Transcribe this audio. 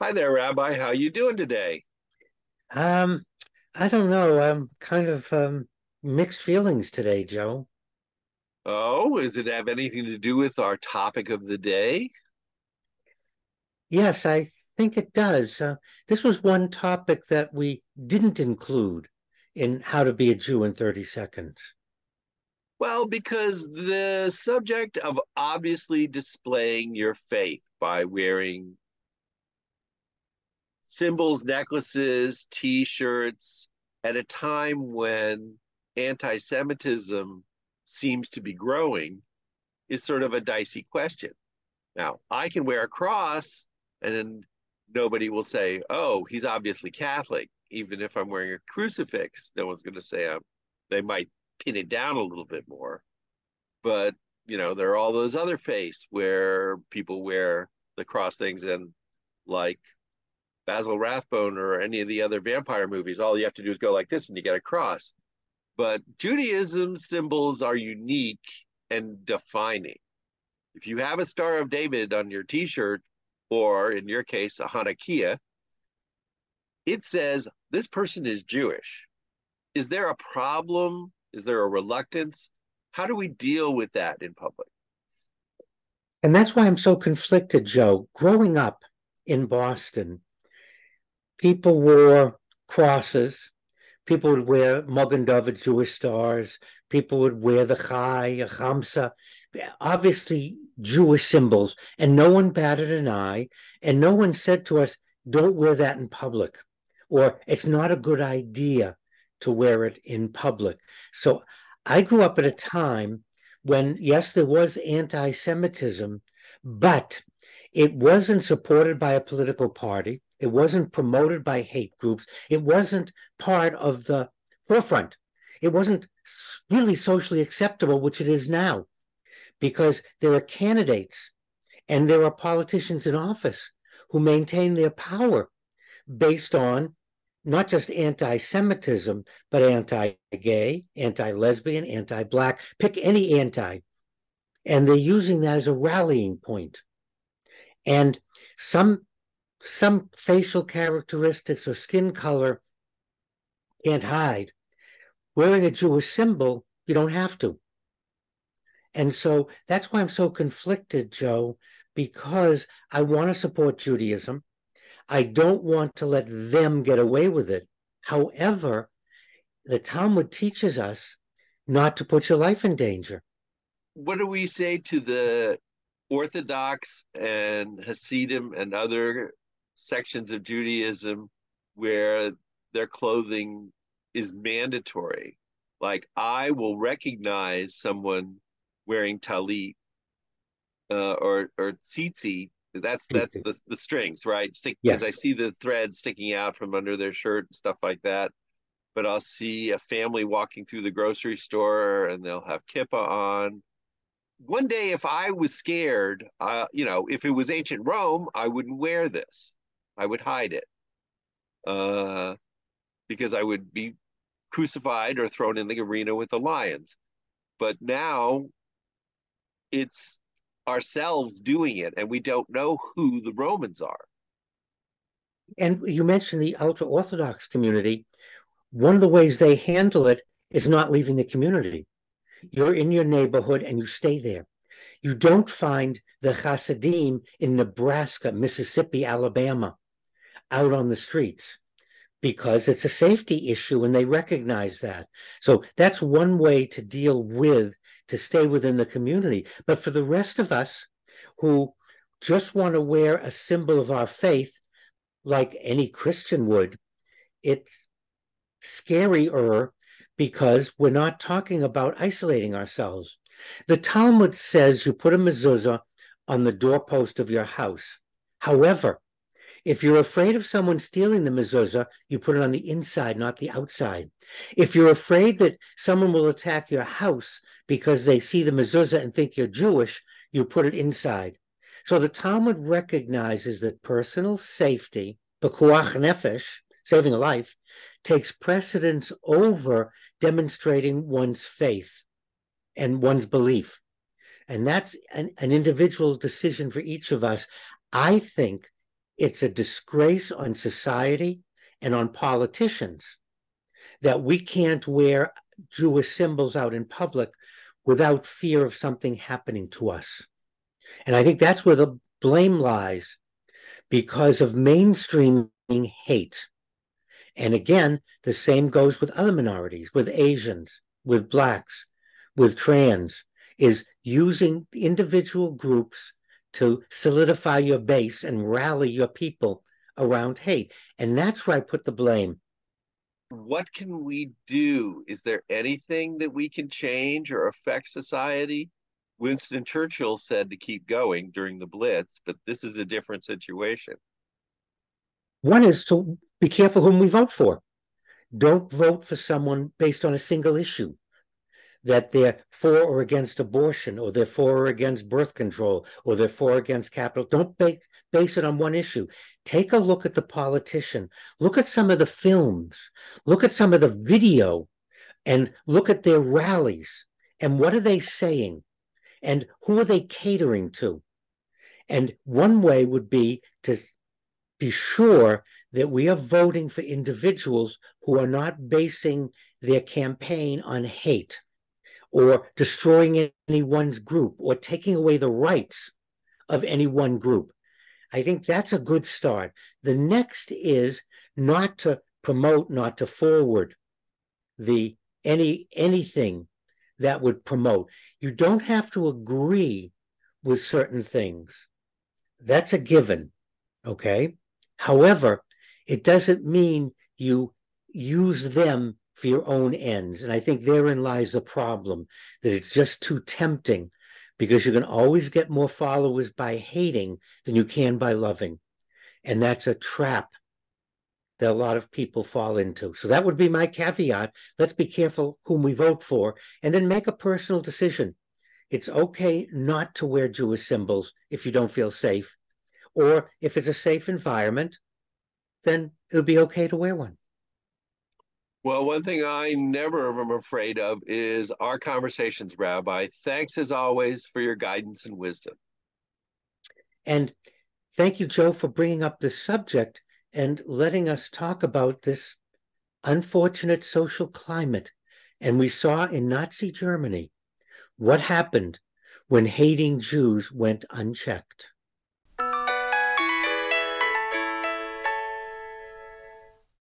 Hi there, Rabbi. How are you doing today? Um, I don't know. I'm kind of um, mixed feelings today, Joe. Oh, does it have anything to do with our topic of the day? Yes, I think it does. Uh, this was one topic that we didn't include in How to Be a Jew in 30 Seconds. Well, because the subject of obviously displaying your faith by wearing symbols, necklaces, t shirts at a time when anti Semitism seems to be growing is sort of a dicey question. Now, I can wear a cross and nobody will say, oh, he's obviously Catholic. Even if I'm wearing a crucifix, no one's going to say I'm, they might pin it down a little bit more. But, you know, there are all those other faiths where people wear the cross things and like Basil Rathbone or any of the other vampire movies, all you have to do is go like this and you get a cross. But Judaism symbols are unique and defining. If you have a Star of David on your t shirt, or in your case, a Hanukkah, it says this person is Jewish. Is there a problem? Is there a reluctance? How do we deal with that in public? And that's why I'm so conflicted, Joe. Growing up in Boston, people wore crosses. People would wear Magen David Jewish stars. People would wear the Chai, a Chamsa, obviously Jewish symbols, and no one batted an eye, and no one said to us, "Don't wear that in public," or "It's not a good idea to wear it in public." So I grew up at a time when, yes, there was anti Semitism, but it wasn't supported by a political party. It wasn't promoted by hate groups. It wasn't part of the forefront. It wasn't really socially acceptable, which it is now, because there are candidates and there are politicians in office who maintain their power based on not just anti Semitism, but anti gay, anti lesbian, anti black, pick any anti. And they're using that as a rallying point. And some some facial characteristics or skin color can't hide. Wearing a Jewish symbol, you don't have to. And so that's why I'm so conflicted, Joe, because I want to support Judaism. I don't want to let them get away with it. However, the Talmud teaches us not to put your life in danger. What do we say to the Orthodox and Hasidim and other sections of Judaism where their clothing is mandatory. Like I will recognize someone wearing talit uh, or or tzitzit. That's that's the the strings, right? Stick because yes. I see the thread sticking out from under their shirt and stuff like that. But I'll see a family walking through the grocery store and they'll have kippah on. One day, if I was scared, uh, you know, if it was ancient Rome, I wouldn't wear this. I would hide it uh, because I would be crucified or thrown in the arena with the lions. But now it's ourselves doing it, and we don't know who the Romans are. And you mentioned the ultra Orthodox community. One of the ways they handle it is not leaving the community. You're in your neighborhood and you stay there. You don't find the Hasidim in Nebraska, Mississippi, Alabama out on the streets because it's a safety issue and they recognize that. So that's one way to deal with, to stay within the community. But for the rest of us who just want to wear a symbol of our faith, like any Christian would, it's scarier because we're not talking about isolating ourselves. The Talmud says you put a mezuzah on the doorpost of your house. However, if you're afraid of someone stealing the mezuzah, you put it on the inside, not the outside. If you're afraid that someone will attack your house because they see the mezuzah and think you're Jewish, you put it inside. So the Talmud recognizes that personal safety, pekuach nefesh, saving a life, takes precedence over demonstrating one's faith and one's belief. And that's an, an individual decision for each of us. I think it's a disgrace on society and on politicians that we can't wear Jewish symbols out in public without fear of something happening to us. And I think that's where the blame lies because of mainstreaming hate. And again, the same goes with other minorities, with Asians, with Blacks, with trans, is using individual groups to solidify your base and rally your people around hate. And that's where I put the blame. What can we do? Is there anything that we can change or affect society? Winston Churchill said to keep going during the Blitz, but this is a different situation. One is to be careful whom we vote for. Don't vote for someone based on a single issue that they're for or against abortion, or they're for or against birth control, or they're for or against capital. Don't base, base it on one issue. Take a look at the politician. Look at some of the films. Look at some of the video and look at their rallies. And what are they saying? And who are they catering to? And one way would be to be sure that we are voting for individuals who are not basing their campaign on hate or destroying any one's group or taking away the rights of any one group. I think that's a good start. The next is not to promote, not to forward the any anything that would promote. You don't have to agree with certain things. That's a given. Okay. However, it doesn't mean you use them for your own ends. And I think therein lies the problem that it's just too tempting because you can always get more followers by hating than you can by loving. And that's a trap that a lot of people fall into. So that would be my caveat. Let's be careful whom we vote for and then make a personal decision. It's okay not to wear Jewish symbols if you don't feel safe. Or if it's a safe environment, then it'll be okay to wear one. Well, one thing I never am afraid of is our conversations, Rabbi. Thanks as always for your guidance and wisdom. And thank you, Joe, for bringing up this subject and letting us talk about this unfortunate social climate. And we saw in Nazi Germany what happened when hating Jews went unchecked.